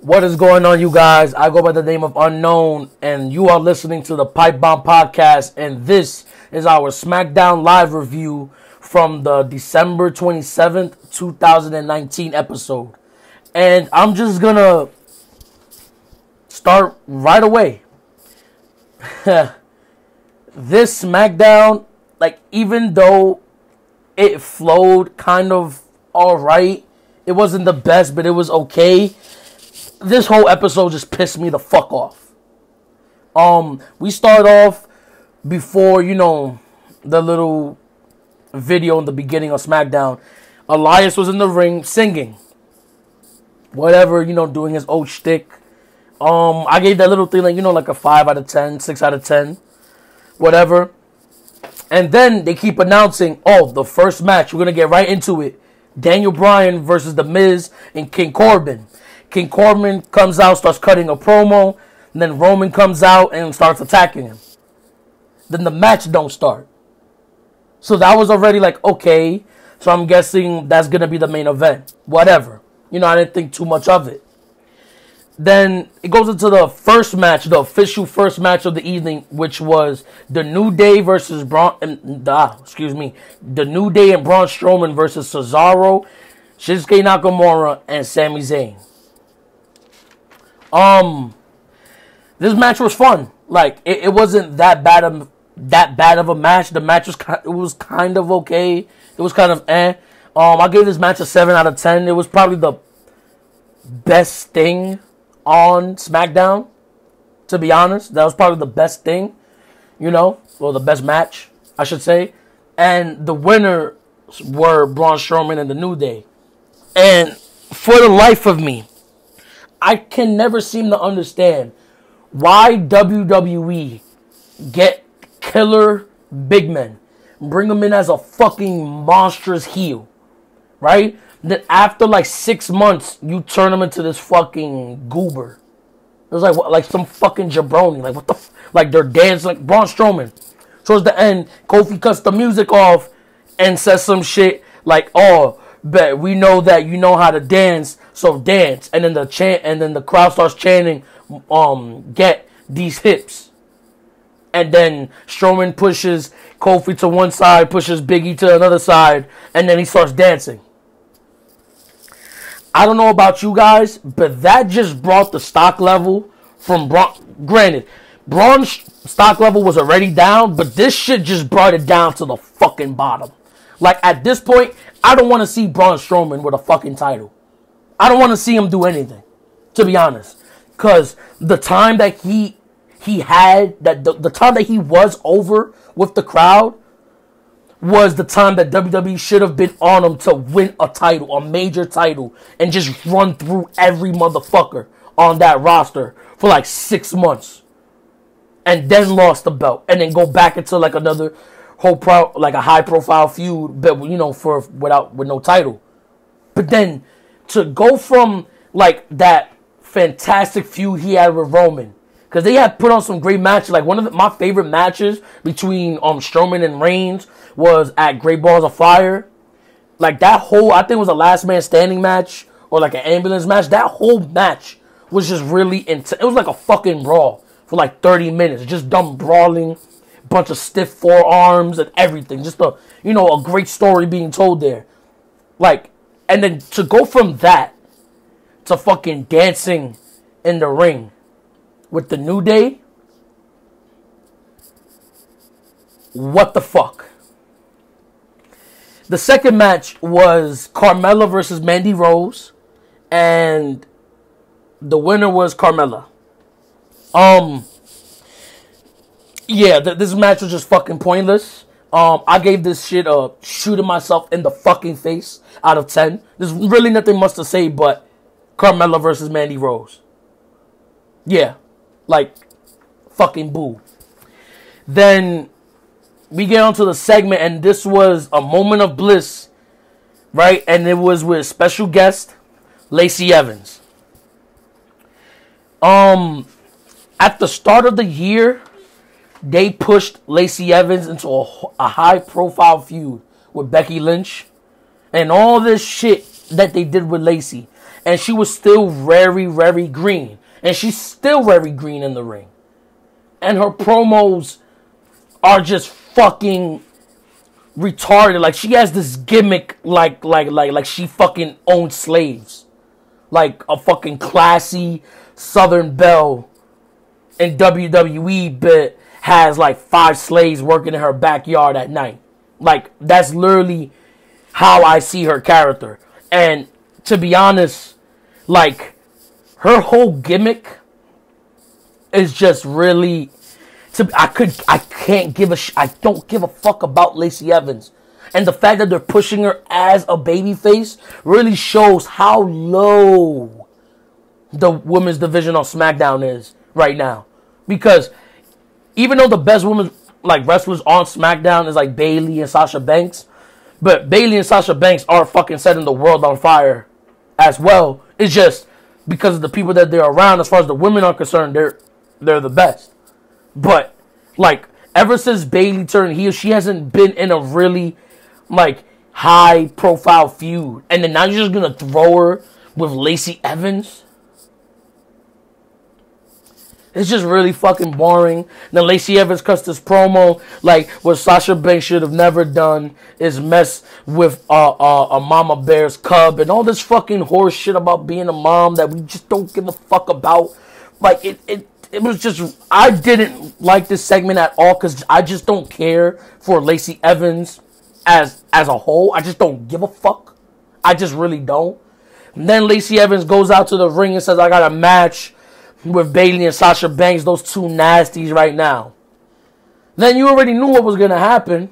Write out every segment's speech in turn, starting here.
What is going on, you guys? I go by the name of Unknown, and you are listening to the Pipe Bomb Podcast, and this is our SmackDown Live review from the December 27th, 2019 episode. And I'm just gonna start right away. this SmackDown, like, even though it flowed kind of alright, it wasn't the best, but it was okay this whole episode just pissed me the fuck off. Um, we start off before you know the little video in the beginning of SmackDown. Elias was in the ring singing, whatever you know, doing his old shtick. Um, I gave that little thing like you know, like a five out of 10, 6 out of ten, whatever. And then they keep announcing, oh, the first match. We're gonna get right into it. Daniel Bryan versus The Miz and King Corbin. King Corbin comes out, starts cutting a promo, and then Roman comes out and starts attacking him. Then the match don't start. So that was already like okay. So I'm guessing that's gonna be the main event. Whatever. You know, I didn't think too much of it. Then it goes into the first match, the official first match of the evening, which was the New Day versus Braun. Uh, excuse me, the New Day and Braun Strowman versus Cesaro, Shinsuke Nakamura, and Sami Zayn. Um, this match was fun. Like it, it wasn't that bad of that bad of a match. The match was kind, it was kind of okay. It was kind of eh. Um, I gave this match a seven out of ten. It was probably the best thing on SmackDown. To be honest, that was probably the best thing. You know, or the best match, I should say. And the winner were Braun Strowman and the New Day. And for the life of me, I can never seem to understand why WWE get killer big men, bring them in as a fucking monstrous heel, right? Then after like six months, you turn them into this fucking goober. It was like what, like some fucking jabroni. Like what the f- like they're dancing like Braun Strowman. Towards the end, Kofi cuts the music off and says some shit like, "Oh, but we know that you know how to dance, so dance. And then the chant, and then the crowd starts chanting, um, get these hips. And then Strowman pushes Kofi to one side, pushes Biggie to another side, and then he starts dancing. I don't know about you guys, but that just brought the stock level from Braun. Granted, Braun's stock level was already down, but this shit just brought it down to the fucking bottom. Like at this point, I don't want to see Braun Strowman with a fucking title. I don't want to see him do anything, to be honest. Cause the time that he he had that the, the time that he was over with the crowd was the time that WWE should have been on him to win a title, a major title, and just run through every motherfucker on that roster for like six months. And then lost the belt. And then go back into like another whole pro like a high profile feud, but you know, for without with no title. But then to go from like that fantastic feud he had with Roman, because they had put on some great matches. Like one of the, my favorite matches between um Strowman and Reigns was at Great Balls of Fire. Like that whole, I think was a Last Man Standing match or like an ambulance match. That whole match was just really intense. It was like a fucking brawl for like 30 minutes, just dumb brawling bunch of stiff forearms and everything. Just a you know a great story being told there. Like, and then to go from that to fucking dancing in the ring with the New Day. What the fuck? The second match was Carmella versus Mandy Rose, and the winner was Carmella. Um, yeah, th- this match was just fucking pointless. Um, I gave this shit a shooting myself in the fucking face out of 10. There's really nothing much to say but Carmella versus Mandy Rose. Yeah, like fucking boo. Then we get onto the segment, and this was a moment of bliss, right? And it was with special guest Lacey Evans. Um, at the start of the year, they pushed Lacey Evans into a, a high profile feud with Becky Lynch and all this shit that they did with Lacey. and she was still very, very green. And she's still very green in the ring. And her promos are just fucking retarded. Like she has this gimmick like like like like she fucking owns slaves. Like a fucking classy Southern Belle in WWE but has like five slaves working in her backyard at night. Like that's literally how I see her character. And to be honest, like her whole gimmick is just really to I could I can't give a sh- I don't give a fuck about Lacey Evans. And the fact that they're pushing her as a baby face really shows how low the women's division on SmackDown is right now. Because even though the best women like wrestlers on SmackDown is like Bayley and Sasha Banks, but Bayley and Sasha Banks are fucking setting the world on fire as well. It's just because of the people that they're around. As far as the women are concerned, they're they're the best. But like ever since Bayley turned heel, she hasn't been in a really like high profile feud. And then now you're just gonna throw her with Lacey Evans. It's just really fucking boring. Then Lacey Evans cuts this promo like what Sasha Banks should have never done is mess with uh, uh, a mama bear's cub and all this fucking horse shit about being a mom that we just don't give a fuck about. Like it, it, it was just I didn't like this segment at all because I just don't care for Lacey Evans as as a whole. I just don't give a fuck. I just really don't. And then Lacey Evans goes out to the ring and says, "I got a match." With Bayley and Sasha Banks, those two nasties right now. Then you already knew what was gonna happen.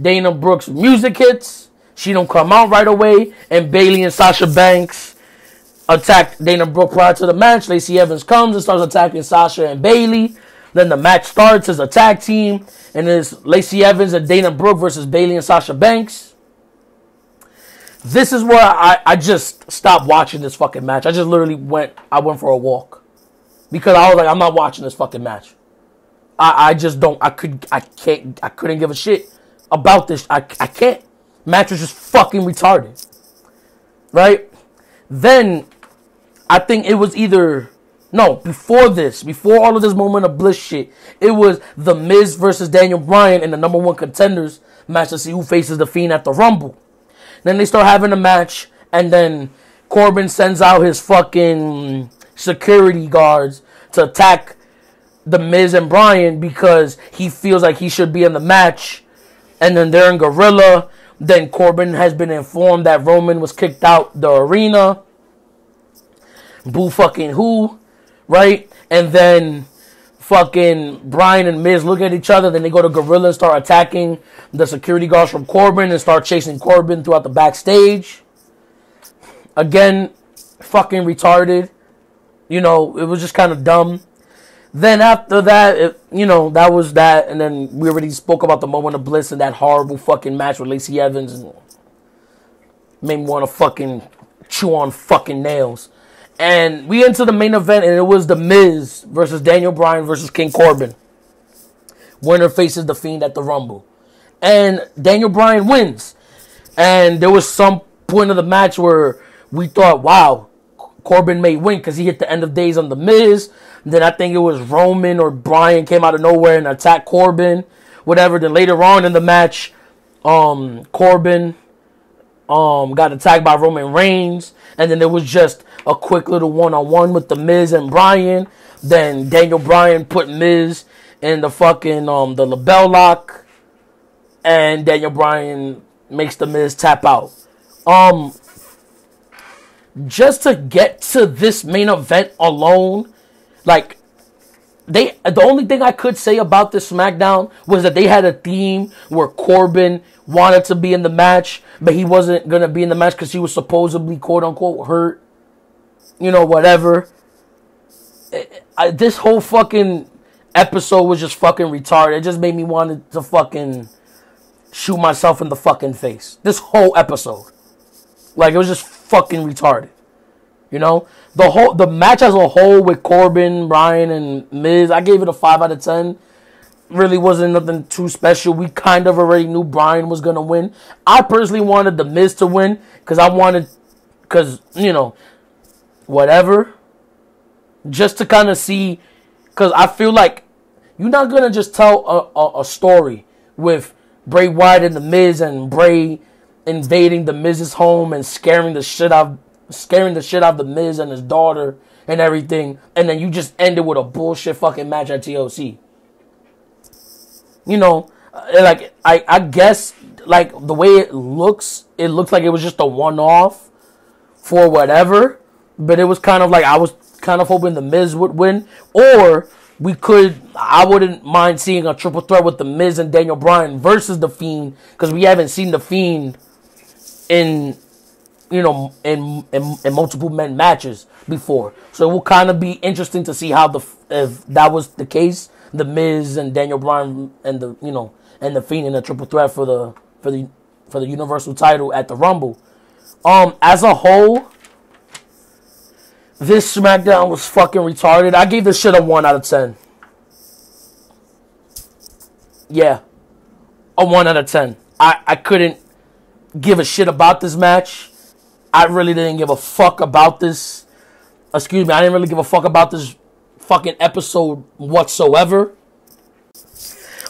Dana Brooke's music hits. She don't come out right away, and Bayley and Sasha Banks attack Dana Brooke prior to the match. Lacey Evans comes and starts attacking Sasha and Bayley. Then the match starts as a tag team, and it's Lacey Evans and Dana Brooke versus Bayley and Sasha Banks. This is where I, I just stopped watching this fucking match. I just literally went I went for a walk because I was like, I'm not watching this fucking match. I, I just don't. I could. I can't. I couldn't give a shit about this. I, I can't. Match was just fucking retarded. Right. Then, I think it was either no before this, before all of this moment of bliss shit. It was the Miz versus Daniel Bryan in the number one contenders match to see who faces the Fiend at the Rumble. Then they start having a match, and then Corbin sends out his fucking security guards to attack the Miz and Bryan because he feels like he should be in the match. And then they're in Gorilla. Then Corbin has been informed that Roman was kicked out the arena. Boo fucking who, right? And then fucking Bryan and Miz look at each other. Then they go to Gorilla and start attacking the security guards from Corbin and start chasing Corbin throughout the backstage. Again, fucking retarded. You know, it was just kind of dumb. Then after that, it, you know, that was that, and then we already spoke about the moment of bliss and that horrible fucking match with Lacey Evans, and made me want to fucking chew on fucking nails. And we into the main event, and it was the Miz versus Daniel Bryan versus King Corbin. Winner faces the Fiend at the Rumble, and Daniel Bryan wins. And there was some point of the match where we thought, wow, Corbin may win because he hit the end of days on the Miz. Then I think it was Roman or Bryan came out of nowhere and attacked Corbin, whatever. Then later on in the match, um, Corbin um got attacked by Roman Reigns, and then there was just a quick little one on one with the Miz and Bryan. Then Daniel Bryan put Miz in the fucking um the LeBell Lock, and Daniel Bryan makes the Miz tap out. Um, just to get to this main event alone, like they the only thing I could say about this SmackDown was that they had a theme where Corbin wanted to be in the match, but he wasn't gonna be in the match because he was supposedly quote unquote hurt. You know, whatever. I, this whole fucking episode was just fucking retarded. It just made me want to fucking shoot myself in the fucking face. This whole episode. Like it was just fucking retarded. You know, the whole the match as a whole with Corbin, Bryan, and Miz, I gave it a five out of ten. Really wasn't nothing too special. We kind of already knew Bryan was gonna win. I personally wanted the Miz to win because I wanted, because you know, whatever, just to kind of see, because I feel like you're not gonna just tell a, a, a story with Bray Wyatt and the Miz and Bray invading the Miz's home and scaring the shit out, scaring the shit out of the Miz and his daughter and everything, and then you just end it with a bullshit fucking match at TLC. You know, uh, like I I guess like the way it looks, it looks like it was just a one off for whatever, but it was kind of like I was kind of hoping the Miz would win, or we could. I wouldn't mind seeing a triple threat with the Miz and Daniel Bryan versus the Fiend because we haven't seen the Fiend in you know in, in in multiple men matches before, so it will kind of be interesting to see how the if that was the case, the Miz and Daniel Bryan and the you know and the Fiend in a triple threat for the for the for the Universal title at the Rumble. Um, as a whole, this SmackDown was fucking retarded. I gave this shit a one out of ten. Yeah, a one out of ten. I I couldn't give a shit about this match. I really didn't give a fuck about this. Excuse me, I didn't really give a fuck about this fucking episode whatsoever.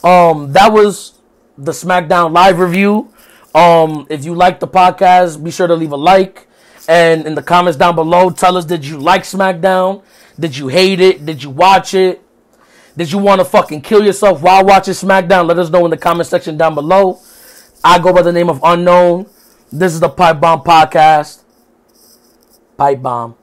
Um, that was the SmackDown live review. Um, if you like the podcast, be sure to leave a like. And in the comments down below, tell us did you like SmackDown? Did you hate it? Did you watch it? Did you want to fucking kill yourself while watching SmackDown? Let us know in the comment section down below. I go by the name of Unknown. This is the Pipe Bomb Podcast. Pipe Bomb.